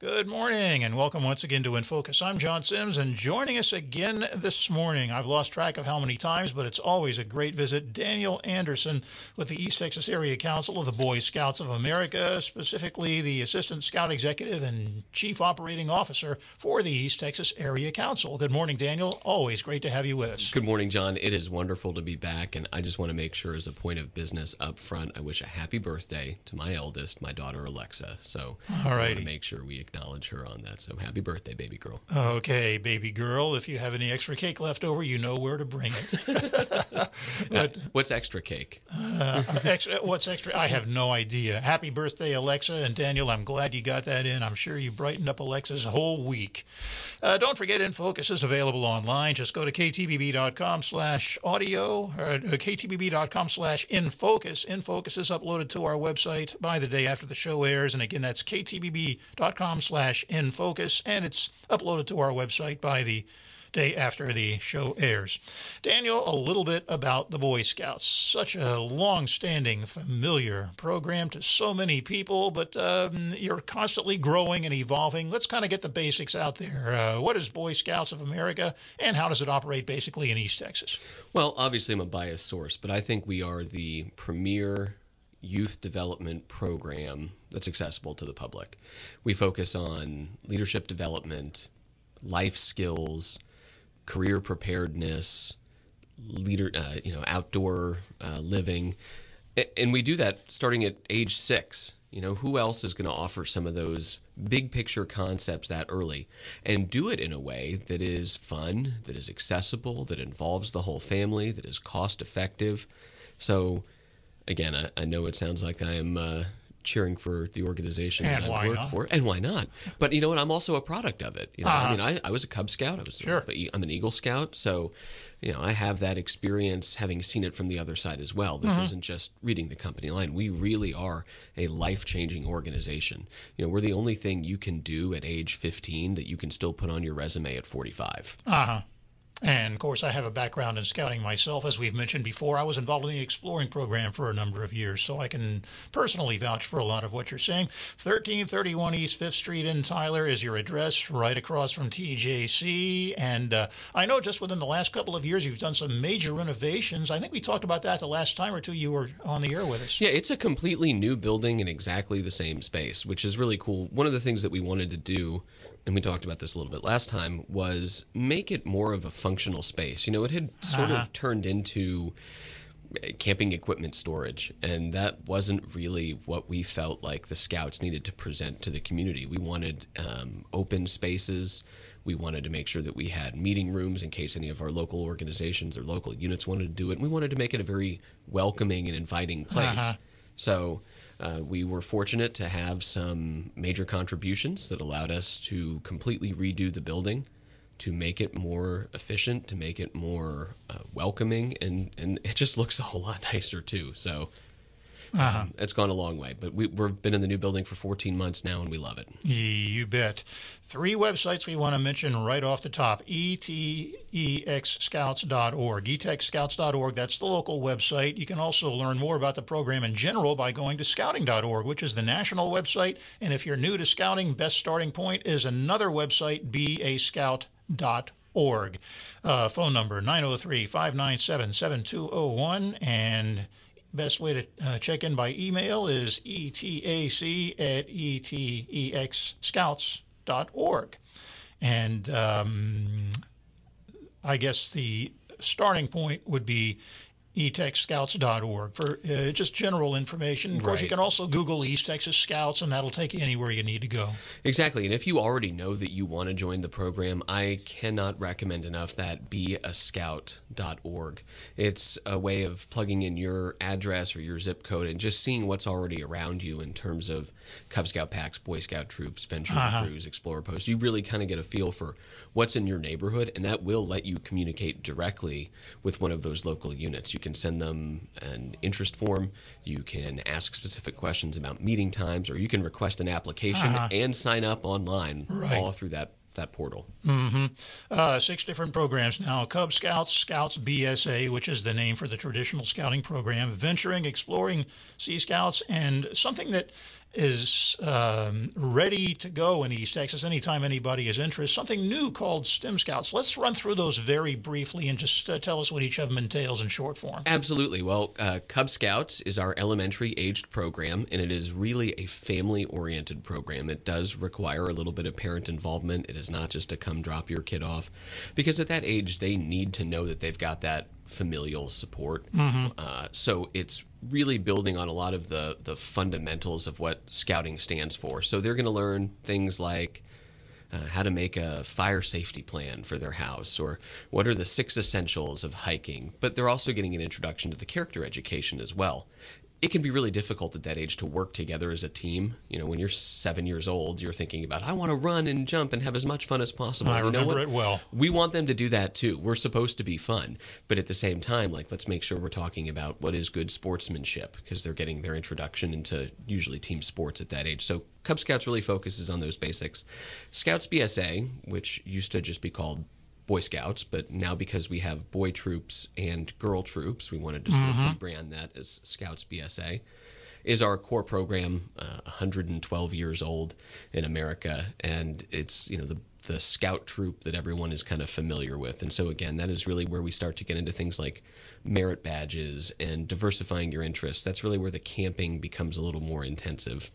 Good. Good morning and welcome once again to In Focus. I'm John Sims and joining us again this morning, I've lost track of how many times, but it's always a great visit, Daniel Anderson with the East Texas Area Council of the Boy Scouts of America, specifically the Assistant Scout Executive and Chief Operating Officer for the East Texas Area Council. Good morning, Daniel. Always great to have you with us. Good morning, John. It is wonderful to be back, and I just want to make sure, as a point of business up front, I wish a happy birthday to my eldest, my daughter Alexa. So All I want to make sure we acknowledge her on that. So happy birthday, baby girl. Okay, baby girl, if you have any extra cake left over, you know where to bring it. but What's extra cake? extra, what's extra? I have no idea. Happy birthday, Alexa and Daniel. I'm glad you got that in. I'm sure you brightened up Alexa's whole week. Uh, don't forget, In Focus is available online. Just go to ktbb.com slash audio or uh, ktbb.com slash in focus. In Focus is uploaded to our website by the day after the show airs. And again, that's ktbb.com slash in focus. And it's uploaded to our website by the day after the show airs. Daniel, a little bit about the Boy Scouts. Such a long standing, familiar program to so many people, but um, you're constantly growing and evolving. Let's kind of get the basics out there. Uh, what is Boy Scouts of America, and how does it operate basically in East Texas? Well, obviously, I'm a biased source, but I think we are the premier youth development program that's accessible to the public. We focus on leadership development, life skills, career preparedness, leader, uh, you know, outdoor uh, living, and we do that starting at age six. You know, who else is going to offer some of those big picture concepts that early and do it in a way that is fun, that is accessible, that involves the whole family, that is cost effective? So, again, I, I know it sounds like I am uh, cheering for the organization And that worked not? for, and why not? But you know what? I'm also a product of it. You know, I mean, I, I was a Cub Scout. I was, Sure. but I'm an Eagle Scout, so you know, I have that experience, having seen it from the other side as well. This isn't just reading the company line. We really are a life-changing organization. You know, we're the only thing you can do at age 15 that you can still put on your resume at 45. Uh huh. And of course, I have a background in scouting myself. As we've mentioned before, I was involved in the exploring program for a number of years, so I can personally vouch for a lot of what you're saying. 1331 East 5th Street in Tyler is your address, right across from TJC. And uh, I know just within the last couple of years, you've done some major renovations. I think we talked about that the last time or two you were on the air with us. Yeah, it's a completely new building in exactly the same space, which is really cool. One of the things that we wanted to do, and we talked about this a little bit last time, was make it more of a functional space. You know, it had sort of turned into camping equipment storage, and that wasn't really what we felt like the scouts needed to present to the community. We wanted um, open spaces. We wanted to make sure that we had meeting rooms in case any of our local organizations or local units wanted to do it. And we wanted to make it a very welcoming and inviting place. So uh, we were fortunate to have some major contributions that allowed us to completely redo the building, to make it more efficient, to make it more uh, welcoming, and, and it just looks a whole lot nicer too. So um, it's gone a long way. But we, we've been in the new building for 14 months now, and we love it. You bet. Three websites we want to mention right off the top etexscouts.org. etexscouts.org, that's the local website. You can also learn more about the program in general by going to scouting.org, which is the national website. And if you're new to scouting, best starting point is another website, beascout.org. Uh, phone number 903 597 7201. And Best way to uh, check in by email is etac at etexscouts.org. And um, I guess the starting point would be etexscouts.org for uh, just general information. Of course, you can also Google East Texas Scouts, and that'll take you anywhere you need to go. Exactly. And if you already know that you want to join the program, I cannot recommend enough that beascout.org. It's a way of plugging in your address or your zip code and just seeing what's already around you in terms of Cub Scout packs, Boy Scout troops, Venture crews, Explorer posts. You really kind of get a feel for what's in your neighborhood, and that will let you communicate directly with one of those local units. You can send them an interest form, you can ask specific questions about meeting times, or you can request an application and sign up online Right. all through that, that portal. Uh, six different programs now. Cub Scouts, Scouts BSA, which is the name for the traditional scouting program, Venturing, Exploring Sea Scouts, and something that is um, ready to go in East Texas anytime anybody is interested. Something new called STEM Scouts. Let's run through those very briefly and just uh, tell us what each of them entails in short form. Absolutely. Well, uh, Cub Scouts is our elementary aged program, and it is really a family oriented program. It does require a little bit of parent involvement. It is not just to come drop your kid off, because at that age, they need to know that they've got that familial support. Mm-hmm. Uh, so it's really building on a lot of the the fundamentals of what scouting stands for. So they're going to learn things like uh, how to make a fire safety plan for their house, or what are the six essentials of hiking. But they're also getting an introduction to the character education as well it can be really difficult at that age to work together as a team. You know, when you're seven years old, you're thinking about, I want to run and jump and have as much fun as possible. I you remember it well. We want them to do that too. We're supposed to be fun. But at the same time, like, let's make sure we're talking about what is good sportsmanship because they're getting their introduction into usually team sports at that age. So Cub Scouts really focuses on those basics. Scouts BSA, which used to just be called Boy Scouts, but now because we have boy troops and girl troops, we wanted to sort mm-hmm. of rebrand that as Scouts BSA. Is our core program uh, 112 years old in America, and it's you know the the scout troop that everyone is kind of familiar with. And so, again, that is really where we start to get into things like merit badges and diversifying your interests. That's really where the camping becomes a little more intensive.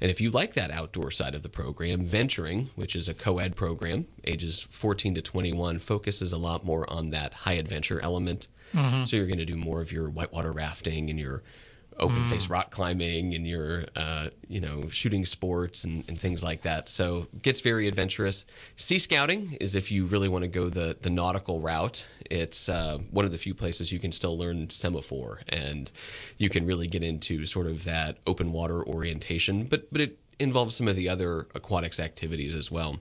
And if you like that outdoor side of the program, Venturing, which is a co ed program, ages 14 to 21, focuses a lot more on that high adventure element. Mm-hmm. So you're going to do more of your whitewater rafting and your open mm. face rock climbing and your uh, you know shooting sports and, and, things like that. So it gets very adventurous. Sea scouting is if you really want to go the the nautical route. It's uh, one of the few places you can still learn semaphore and you can really get into sort of that open water orientation. But but it involves some of the other aquatics activities as well.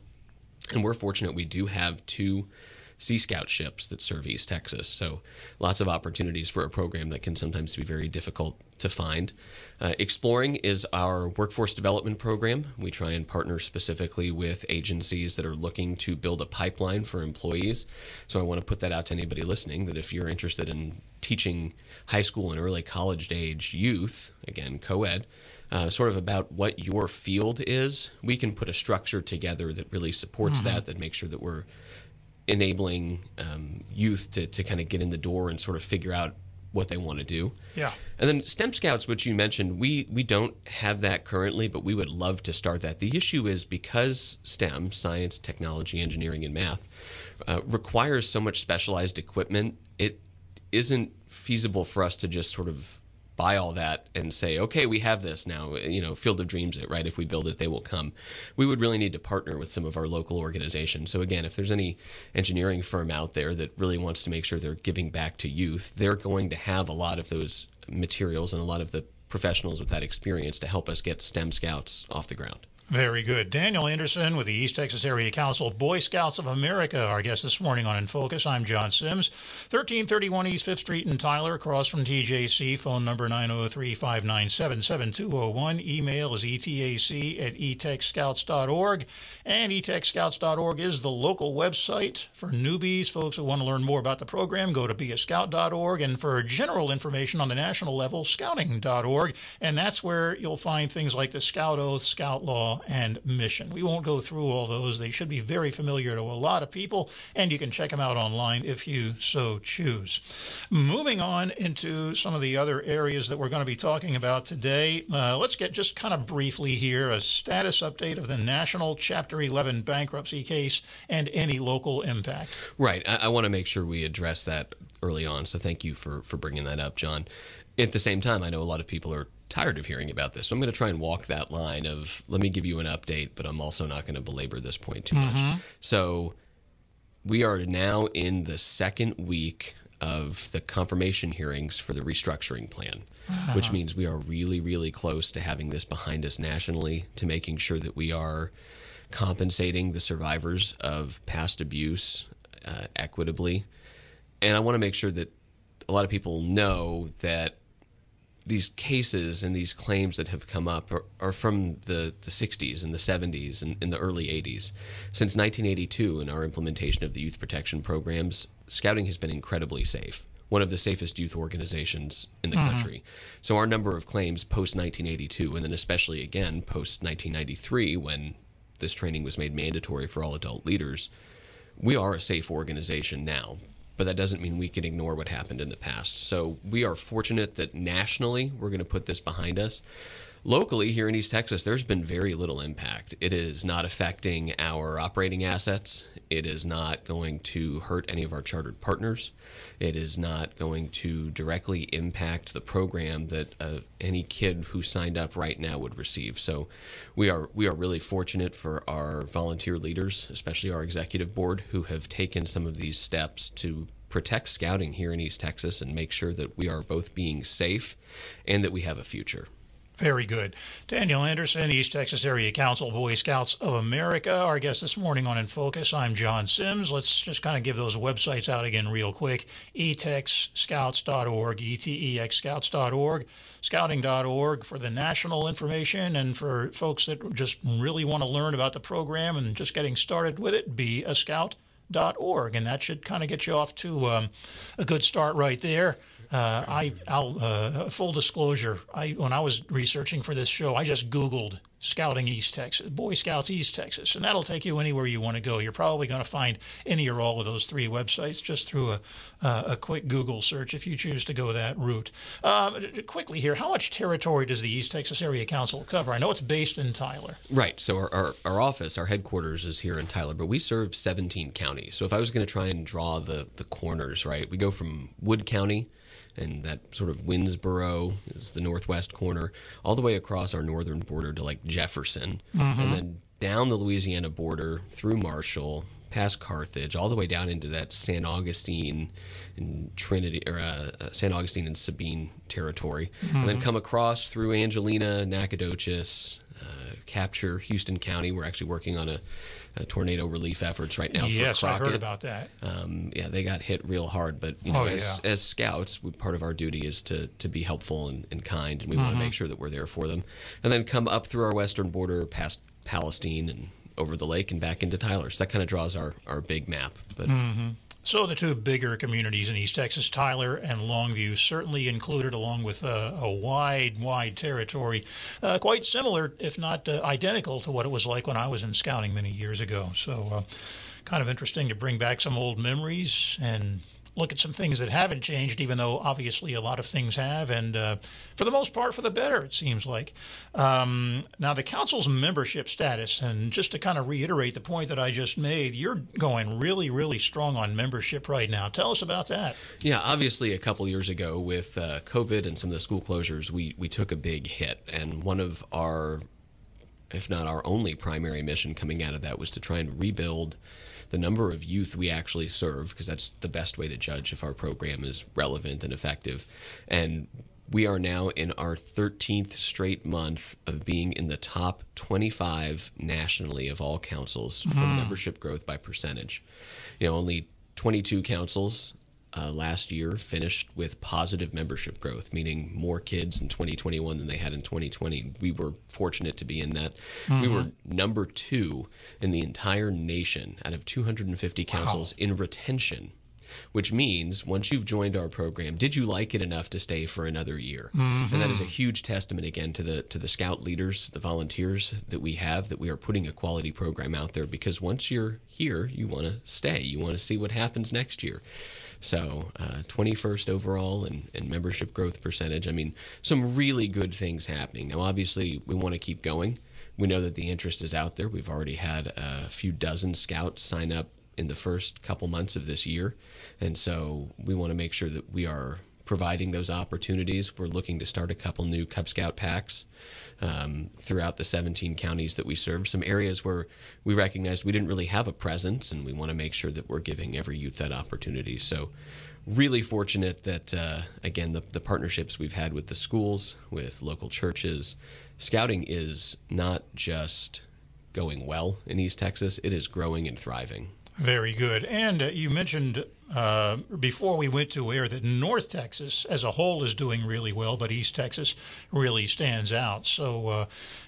And we're fortunate we do have two Sea Scout ships that serve East Texas. So lots of opportunities for a program that can sometimes be very difficult to find. Uh, Exploring is our workforce development program. We try and partner specifically with agencies that are looking to build a pipeline for employees. So I want to put that out to anybody listening that if you're interested in teaching high school and early college age youth, again, co ed, uh, sort of about what your field is, we can put a structure together that really supports mm-hmm. that, that makes sure that we're enabling um, youth to, to kind of get in the door and sort of figure out what they want to do. Yeah. And then STEM Scouts, which you mentioned, we we don't have that currently, but we would love to start that. The issue is because STEM, science, technology, engineering, and math, uh, requires so much specialized equipment, it isn't feasible for us to just sort of buy all that and say, okay, we have this now, you know, Field of Dreams it, right? If we build it, they will come. We would really need to partner with some of our local organizations. So, again, if there's any engineering firm out there that really wants to make sure they're giving back to youth, they're going to have a lot of those materials and a lot of the professionals with that experience to help us get STEM scouts off the ground. Very good. Daniel Anderson with the East Texas Area Council Boy Scouts of America, our guest this morning on In Focus. I'm John Sims. 1331 East 5th Street in Tyler, across from TJC. Phone number 903 597 7201. Email is etac at etexscouts.org. And etexscouts.org is the local website for newbies, folks who want to learn more about the program. Go to beascout.org. And for general information on the national level, scouting.org. And that's where you'll find things like the Scout Oath, Scout Law, and mission. We won't go through all those. They should be very familiar to a lot of people, and you can check them out online if you so choose. Moving on into some of the other areas that we're going to be talking about today, uh, let's get just kind of briefly here a status update of the National Chapter 11 bankruptcy case and any local impact. Right. I, I want to make sure we address that early on. So thank you for, for bringing that up, John. At the same time, I know a lot of people are tired of hearing about this. So I'm going to try and walk that line of let me give you an update, but I'm also not going to belabor this point too mm-hmm. much. So we are now in the second week of the confirmation hearings for the restructuring plan, uh-huh. which means we are really, really close to having this behind us nationally, to making sure that we are compensating the survivors of past abuse uh, equitably. And I want to make sure that a lot of people know that these cases and these claims that have come up are, are from the, the 60s and the 70s and, and the early 80s. Since 1982, in our implementation of the youth protection programs, scouting has been incredibly safe. one of the safest youth organizations in the mm-hmm. country. So our number of claims post 1982, and then especially again post 1993, when this training was made mandatory for all adult leaders, we are a safe organization now. But that doesn't mean we can ignore what happened in the past. So we are fortunate that nationally we're going to put this behind us. Locally, here in East Texas, there's been very little impact. It is not affecting our operating assets. It is not going to hurt any of our chartered partners. It is not going to directly impact the program that uh, any kid who signed up right now would receive. So, we are we are really fortunate for our volunteer leaders, especially our executive board, who have taken some of these steps to protect scouting here in East Texas and make sure that we are both being safe and that we have a future. Very good. Daniel Anderson, East Texas Area Council, Boy Scouts of America. Our guest this morning on In Focus. I'm John Sims. Let's just kind of give those websites out again real quick. etexscouts.org, E-T-E-X-Scouts.org, scouting.org for the national information and for folks that just really want to learn about the program and just getting started with it, be a scout. Dot org, and that should kind of get you off to um, a good start right there. Uh, I, I'll uh, full disclosure. I when I was researching for this show, I just Googled Scouting East Texas, Boy Scouts East Texas, and that'll take you anywhere you want to go. You're probably going to find any or all of those three websites just through a uh, a quick Google search if you choose to go that route. Um, quickly here, how much territory does the East Texas Area Council cover? I know it's based in Tyler. Right. So our, our, our office, our headquarters is here in Tyler, but we serve 17 counties. So if I was going to try and draw the the corners, right, we go from Wood County and that sort of Winnsboro is the northwest corner, all the way across our northern border to like Jefferson, mm-hmm. and then down the Louisiana border through Marshall, past Carthage, all the way down into that San Augustine and Trinity or uh, uh San Augustine and Sabine territory, mm-hmm. and then come across through Angelina, Nacogdoches, uh, capture Houston County. We're actually working on a uh, tornado relief efforts right now. Yes, I heard about that. Um, yeah, they got hit real hard, but you know, oh, as, yeah. as scouts, we, part of our duty is to to be helpful and, and kind, and we mm-hmm. want to make sure that we're there for them. And then come up through our western border, past Palestine, and over the lake, and back into Tyler. So that kind of draws our our big map. But mm-hmm. So the two bigger communities in East Texas, Tyler and Longview, certainly included, along with a, a wide, wide territory, uh, quite similar, if not uh, identical, to what it was like when I was in scouting many years ago. So, uh, kind of interesting to bring back some old memories and look at some things that haven't changed, even though obviously a lot of things have, and uh, for the most part, for the better, it seems like. Um, now, the council's membership status, and just to kind of reiterate the point that I just made, you're going really, really strong on membership right now. Tell us about that. Yeah, obviously, a couple years ago with uh, COVID and some of the school closures, we, we took a big hit, and one of our if not our only primary mission coming out of that was to try and rebuild the number of youth we actually serve, because that's the best way to judge if our program is relevant and effective. And we are now in our 13th straight month of being in the top 25 nationally of all councils mm. for hmm. membership growth by percentage. You know, only 22 councils uh, last year finished with positive membership growth, meaning more kids in 2021 than they had in 2020. We were fortunate to be in that. Mm-hmm. We were number two in the entire nation out of 250 councils wow. in retention. Which means once you've joined our program, did you like it enough to stay for another year? Mm-hmm. And that is a huge testament again to the to the scout leaders, the volunteers that we have, that we are putting a quality program out there. Because once you're here, you want to stay. You want to see what happens next year. So, uh, 21st overall and, and membership growth percentage. I mean, some really good things happening. Now, obviously, we want to keep going. We know that the interest is out there. We've already had a few dozen scouts sign up in the first couple months of this year. And so we want to make sure that we are providing those opportunities. We're looking to start a couple new Cub Scout packs um, throughout the 17 counties that we serve. Some areas where we recognized we didn't really have a presence, and we want to make sure that we're giving every youth that opportunity. So, really fortunate that, uh, again, the, the partnerships we've had with the schools, with local churches, scouting is not just going well in East Texas, it is growing and thriving. Very good. And uh, you mentioned uh, before we went to air that North Texas as a whole is doing really well, but East Texas really stands out. So, uh,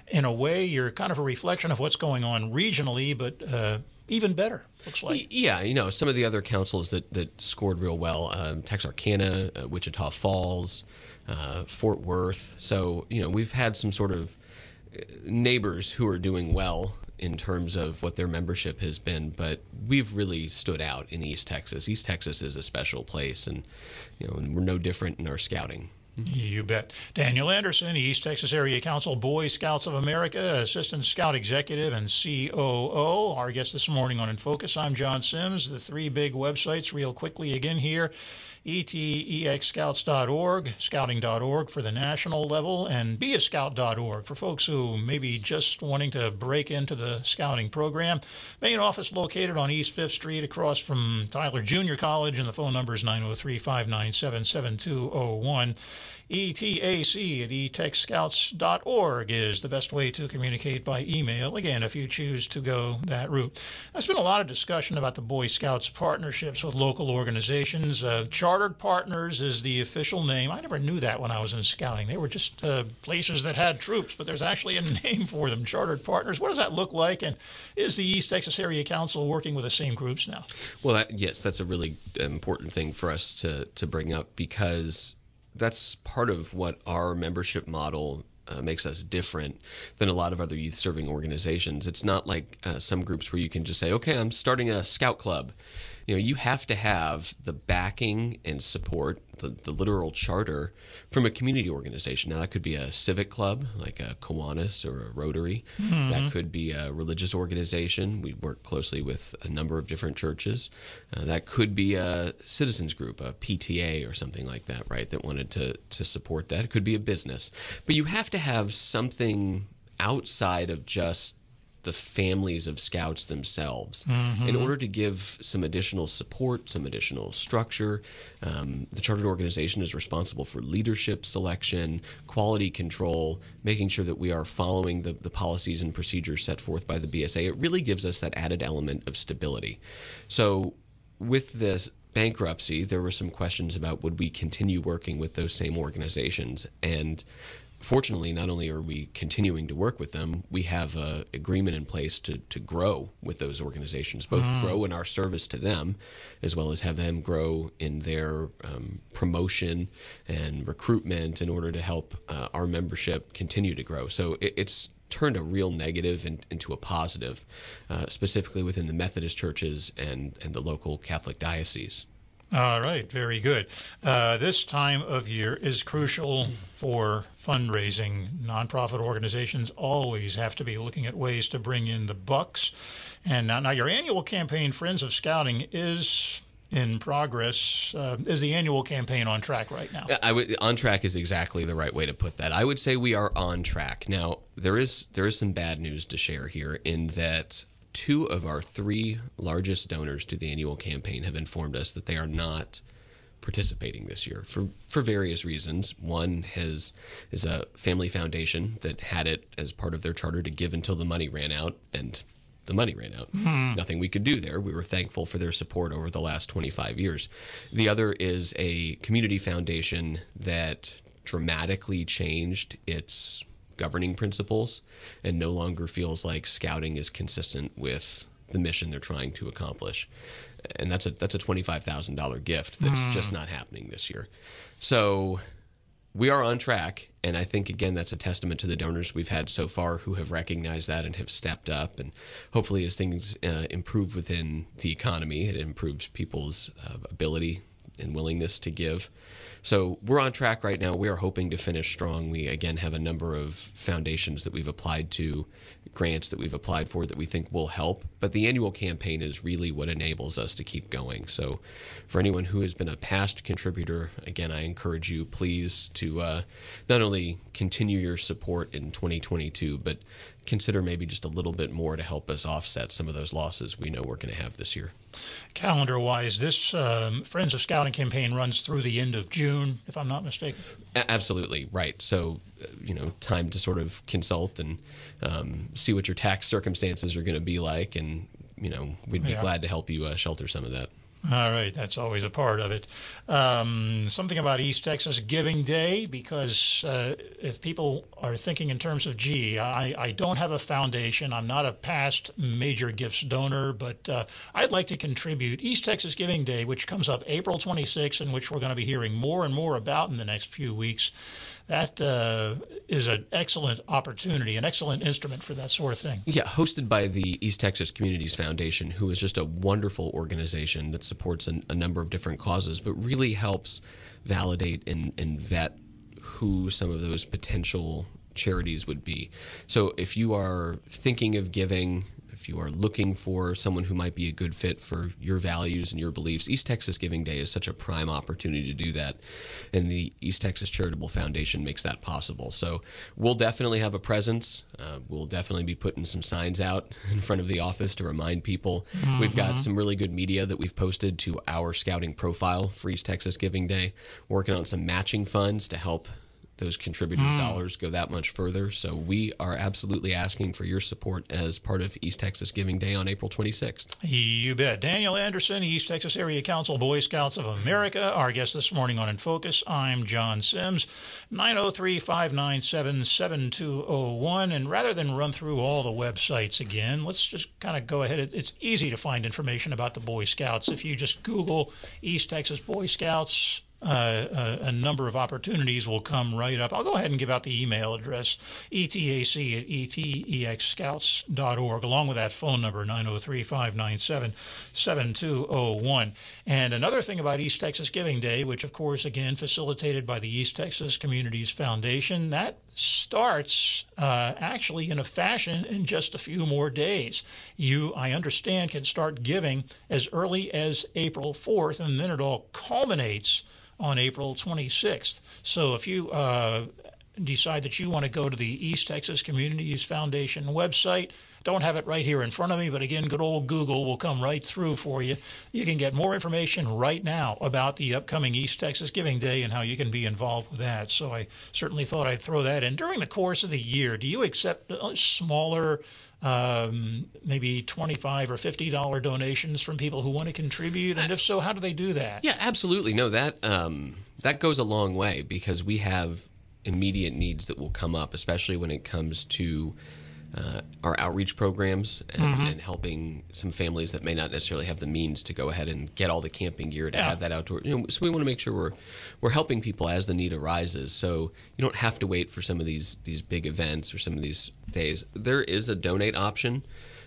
in a way, you're kind of a reflection of what's going on regionally, but uh, even better. Looks like. Yeah, you know, some of the other councils that, that scored real well um, Texarkana, uh, Wichita Falls, uh, Fort Worth. So, you know, we've had some sort of uh, neighbors who are doing well in terms of what their membership has been, but we've really stood out in East Texas. East Texas is a special place, and you know, we're no different in our scouting. You bet. Daniel Anderson, East Texas Area Council Boy Scouts of America, Assistant Scout Executive and COO. Our guest this morning on In Focus. I'm John Sims. The three big websites, real quickly again here etexscouts.org, scouting.org for the national level, and beascout.org for folks who may be just wanting to break into the scouting program. Main office located on East 5th Street across from Tyler Junior College, and the phone number is 903 597 7201. ETAC at etexscouts.org is the best way to communicate by email, again, if you choose to go that route. There's been a lot of discussion about the Boy Scouts partnerships with local organizations. Uh, Chartered Partners is the official name. I never knew that when I was in scouting. They were just uh, places that had troops, but there's actually a name for them, Chartered Partners. What does that look like? And is the East Texas Area Council working with the same groups now? Well, that, yes, that's a really important thing for us to, to bring up because that's part of what our membership model uh, makes us different than a lot of other youth serving organizations. It's not like uh, some groups where you can just say, okay, I'm starting a scout club you know, you have to have the backing and support, the, the literal charter from a community organization. Now, that could be a civic club like a Kiwanis or a Rotary. Mm-hmm. That could be a religious organization. We work closely with a number of different churches. Uh, that could be a citizens group, a PTA or something like that, right, that wanted to, to support that. It could be a business. But you have to have something outside of just the families of scouts themselves mm-hmm. in order to give some additional support, some additional structure. Um, the chartered organization is responsible for leadership selection, quality control, making sure that we are following the, the policies and procedures set forth by the BSA. It really gives us that added element of stability. So, with this bankruptcy, there were some questions about would we continue working with those same organizations and fortunately, not only are we continuing to work with them, we have an agreement in place to, to grow with those organizations, both mm. grow in our service to them, as well as have them grow in their um, promotion and recruitment in order to help uh, our membership continue to grow. So it, it's turned a real negative in, into a positive, uh, specifically within the Methodist churches and, and the local Catholic diocese. All right, very good. Uh, this time of year is crucial for fundraising. Nonprofit organizations always have to be looking at ways to bring in the bucks. And now, now your annual campaign, Friends of Scouting, is in progress. Uh, is the annual campaign on track right now? I would, on track is exactly the right way to put that. I would say we are on track. Now there is there is some bad news to share here in that two of our three largest donors to the annual campaign have informed us that they are not participating this year for, for various reasons. One has is a family foundation that had it as part of their charter to give until the money ran out, and the money ran out. Mm-hmm. Nothing we could do there. We were thankful for their support over the last 25 years. The other is a community foundation that dramatically changed its governing principles and no longer feels like scouting is consistent with the mission they're trying to accomplish. And that's a that's a twenty five thousand dollar gift that's mm. just not happening this year. So we are on track, and I think again that's a testament to the donors we've had so far who have recognized that and have stepped up. And hopefully, as things uh, improve within the economy, it improves people's uh, ability and willingness to give. So we're on track right now. We are hoping to finish strong. We again have a number of foundations that we've applied to, grants that we've applied for that we think will help. But the annual campaign is really what enables us to keep going. So for anyone who has been a past contributor, again, I encourage you please to uh, not only continue your support in 2022, but consider maybe just a little bit more to help us offset some of those losses we know we're going to have this year. Calendar wise, this um, Friends of Scouting campaign runs through the end of June, if I'm not mistaken. A- absolutely, right. So, uh, you know, time to sort of consult and um, see what your tax circumstances are going to be like. And, you know, we'd be yeah. glad to help you uh, shelter some of that. All right, that's always a part of it. Um, something about East Texas Giving Day, because uh, if people are thinking in terms of, gee, I, I don't have a foundation, I'm not a past major gifts donor, but uh, I'd like to contribute. East Texas Giving Day, which comes up April 26th, and which we're going to be hearing more and more about in the next few weeks that uh, is an excellent opportunity, an excellent instrument for that sort of thing. Yeah, hosted by the East Texas Communities Foundation, who is just a wonderful organization that supports a, a number of different causes, but really helps validate and, and vet who some of those potential charities would be. So if you are thinking of giving, if you are looking for someone who might be a good fit for your values and your beliefs, East Texas Giving Day is such a prime opportunity to do that. And the East Texas Charitable Foundation makes that possible. So we'll definitely have a presence. Uh, we'll definitely be putting some signs out in front of the office to remind people. Mm-hmm. We've got some really good media that we've posted to our scouting profile for East Texas Giving Day, working on some matching funds to help those contributors' mm. dollars go that much further. So we are absolutely asking for your support as part of East Texas Giving Day on April 26th. You bet. Daniel Anderson, East Texas Area Council Boy Scouts of America, our guest this morning on In Focus. I'm John Sims, 903 597 7201. And rather than run through all the websites again, let's just kind of go ahead. It's easy to find information about the Boy Scouts. If you just Google East Texas Boy Scouts, uh, a, a, number of opportunities will come right up. I'll go ahead and give out the email address, etac at etexscouts.org, along with that phone number, 903 597 7201. And another thing about East Texas Giving Day, which, of course, again, facilitated by the East Texas Communities Foundation, that starts uh, actually in a fashion in just a few more days. You, I understand, can start giving as early as April 4th, and then it all culminates on April 26th. So if you uh, decide that you want to go to the East Texas Communities Foundation website, don't have it right here in front of me, but again, good old Google will come right through for you. You can get more information right now about the upcoming East Texas Giving Day and how you can be involved with that. So I certainly thought I'd throw that in. During the course of the year, do you accept uh, smaller um, maybe 25 or 50 dollar donations from people who want to contribute and if so how do they do that yeah absolutely no that um, that goes a long way because we have immediate needs that will come up especially when it comes to uh, our outreach programs and, mm-hmm. and, helping some families that may not necessarily have the means to go ahead and get all the camping gear to yeah. have that outdoor. You know, so we want to make sure we're we're helping people as the need arises. So you don't have to wait for some of these these big events or some of these days. There is a donate option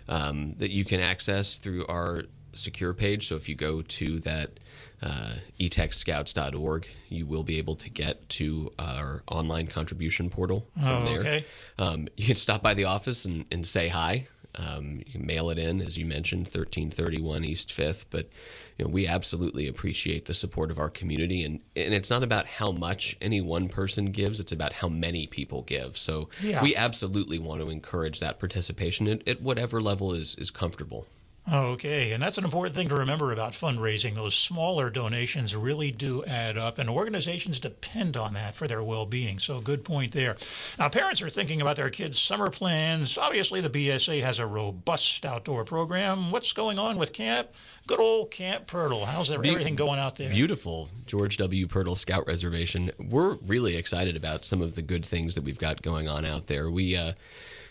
um, that you can access through our secure page. So if you go to that uh, etexscouts.org, you will be able to get to our online contribution portal from oh, there. Okay. Um, you can stop by the office and, and say hi. Um, you can mail it in, as you mentioned, 1331 East 5th. But you know, we absolutely appreciate the support of our community. And, and it's not about how much any one person gives, it's about how many people give. So yeah. we absolutely want to encourage that participation at, at whatever level is, is comfortable. Okay, and that's an important thing to remember about fundraising. Those smaller donations really do add up, and organizations depend on that for their well being. So, good point there. Now, parents are thinking about their kids' summer plans. Obviously, the BSA has a robust outdoor program. What's going on with camp? Good old Camp Pirtle. How's everything going out there? Beautiful. George W. Pirtle Scout Reservation. We're really excited about some of the good things that we've got going on out there. We, uh,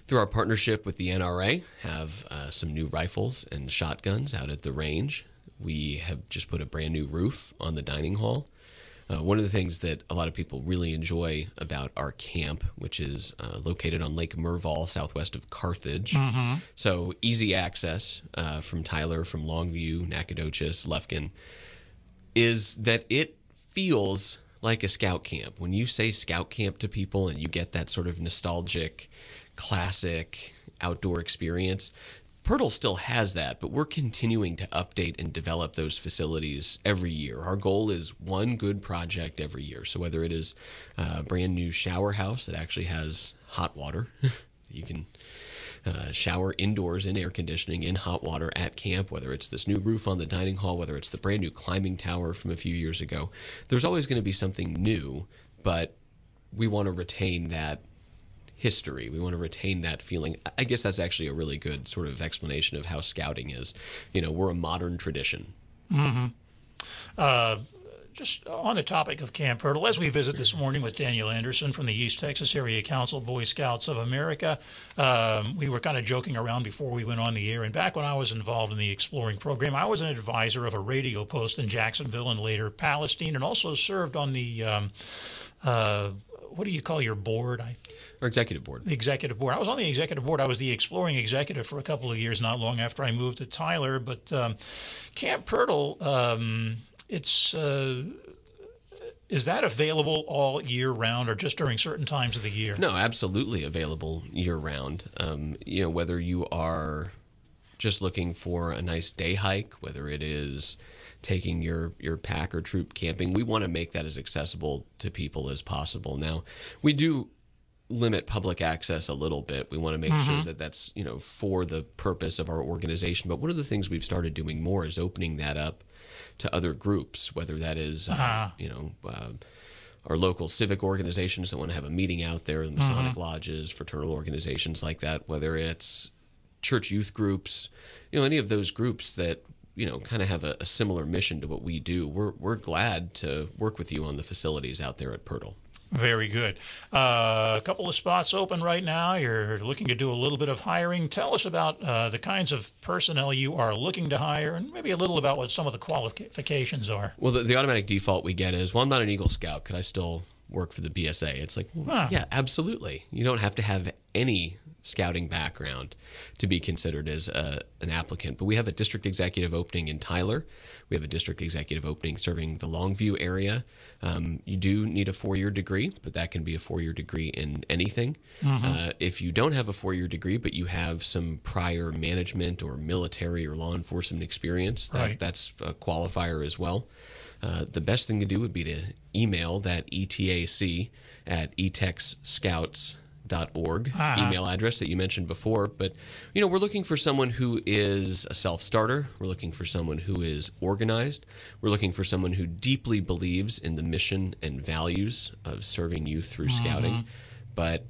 through our partnership with the NRA, have uh, some new rifles and shotguns out at the range. We have just put a brand new roof on the dining hall. Uh, one of the things that a lot of people really enjoy about our camp, which is uh, located on Lake Murvaul, southwest of Carthage, mm-hmm. so easy access uh, from Tyler, from Longview, Nacogdoches, Lufkin, is that it feels like a scout camp. When you say scout camp to people and you get that sort of nostalgic classic outdoor experience. Pirtle still has that, but we're continuing to update and develop those facilities every year. Our goal is one good project every year. So whether it is a brand new shower house that actually has hot water, you can uh, shower indoors in air conditioning in hot water at camp, whether it's this new roof on the dining hall, whether it's the brand new climbing tower from a few years ago. There's always going to be something new, but we want to retain that history. We want to retain that feeling. I guess that's actually a really good sort of explanation of how scouting is. You know, we're a modern tradition. Just on the topic of Camp Pirtle, as we visit this morning with Daniel Anderson from the East Texas Area Council Boy Scouts of America, um, we were kind of joking around before we went on the air. And back when I was involved in the exploring program, I was an advisor of a radio post in Jacksonville and later Palestine, and also served on the um, uh, what do you call your board? I, Our executive board. the executive board. I was on the executive board. I was the exploring executive for a couple of years, not long after I moved to Tyler. But um, Camp Pirtle, um, it's uh, is that available all year round or just during certain times of the year? No, absolutely available year round. Um, you know, whether you are just looking for a nice day hike, whether it is taking your your pack or troop camping, we want to make that as accessible to people as possible. Now, we do limit public access a little bit. We want to make sure that that's you know for the purpose of our organization. But one of the things we've started doing more is opening that up to other groups, whether that is uh, you know. Uh, our local civic organizations that want to have a meeting out there, the Masonic lodges, fraternal organizations like that, whether it's church youth groups, you know, any of those groups that you know kind of have a, a similar mission to what we do. We're we're glad to work with you on the facilities out there at Pirtle. Very good. Uh, a couple of spots open right now. You're looking to do a little bit of hiring. Tell us about uh, the kinds of personnel you are looking to hire, and maybe a little about what some of the qualifications are. Well, the, the automatic default we get is, well, I'm not an Eagle Scout. Could I still work for the BSA? It's like, Huh. yeah, absolutely. You don't have to have any scouting background to be considered as a, an applicant. But we have a district executive opening in Tyler. We have a district executive opening serving the Longview area. Um, you do need a four year degree, but that can be a four year degree in anything. Uh, if you don't have a four year degree, but you have some prior management or military or law enforcement experience, that, Right. that's a qualifier as well. Uh, the best thing to do would be to email that ETAC at etexscouts.org email address that you mentioned before. But, you know, we're looking for someone who is a self starter. We're looking for someone who is organized. We're looking for someone who deeply believes in the mission and values of serving youth through scouting. But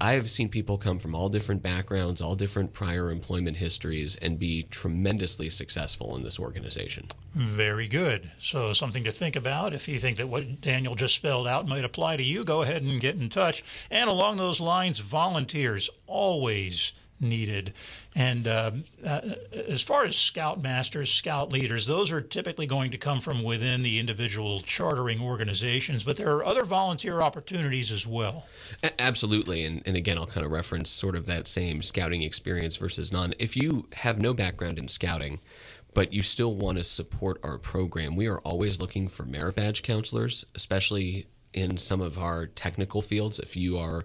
I have seen people come from all different backgrounds, all different prior employment histories, and be tremendously successful in this organization. Very good. So, something to think about. If you think that what Daniel just spelled out might apply to you, go ahead and get in touch. And along those lines, volunteers always needed. And um, uh, as far as scout masters, scout leaders, those are typically going to come from within the individual chartering organizations, but there are other volunteer opportunities as well. A- Absolutely. And, and again, I'll kind of reference sort of that same scouting experience versus none. If you have no background in scouting, but you still want to support our program, we are always looking for merit badge counselors, especially in some of our technical fields. If you are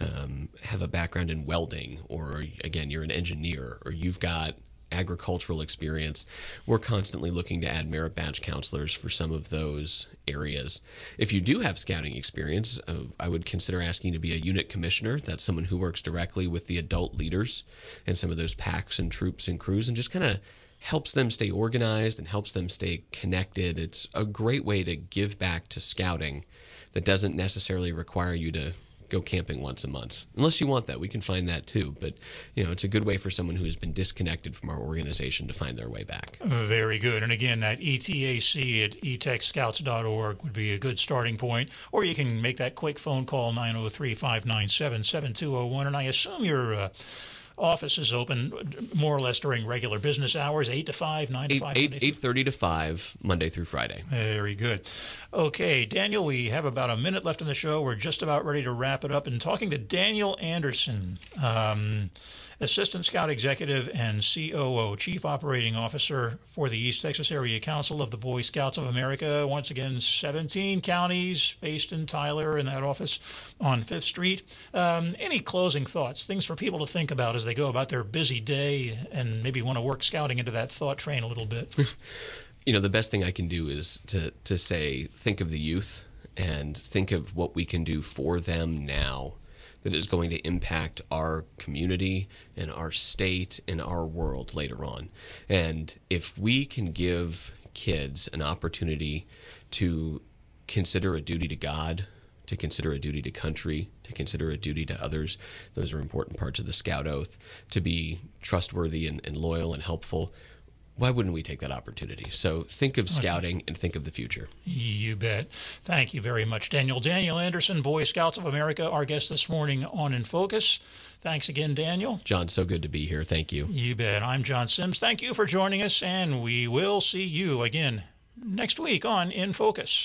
um, have a background in welding, or again, you're an engineer, or you've got agricultural experience, we're constantly looking to add merit badge counselors for some of those areas. If you do have scouting experience, uh, I would consider asking to be a unit commissioner. That's someone who works directly with the adult leaders and some of those packs and troops and crews and just kind of helps them stay organized and helps them stay connected. It's a great way to give back to scouting that doesn't necessarily require you to go camping once a month. Unless you want that, we can find that too. But you know, it's a good way for someone who has been disconnected from our organization to find their way back. Very good. And again, that ETAC at etexscouts.org would be a good starting point. Or you can make that quick phone call, 903 597 7201. And I assume your uh, office is open more or less during regular business hours, 8 to 5, 9 to Eight 5. eight eight thirty to five Monday through Friday. Very good. Okay, Daniel, we have about a minute left in the show. We're just about ready to wrap it up. And talking to Daniel Anderson, um, Assistant Scout Executive and COO, Chief Operating Officer for the East Texas Area Council of the Boy Scouts of America. Once again, 17 counties based in Tyler in that office on Fifth Street. Um, any closing thoughts, things for people to think about as they go about their busy day and maybe want to work scouting into that thought train a little bit? you know the best thing I can do is to to say think of the youth and think of what we can do for them now that is going to impact our community and our state and our world later on. And if we can give kids an opportunity to consider a duty to God, to consider a duty to country, to consider a duty to others, those are important parts of the scout oath, to be trustworthy and, and loyal and helpful why wouldn't we take that opportunity? So think of scouting and think of the future. You bet. Thank you very much, Daniel. Daniel Anderson, Boy Scouts of America, our guest this morning on In Focus. Thanks again, Daniel. John, so good to be here. Thank you. You bet. I'm John Sims. Thank you for joining us, and we will see you again next week on In Focus.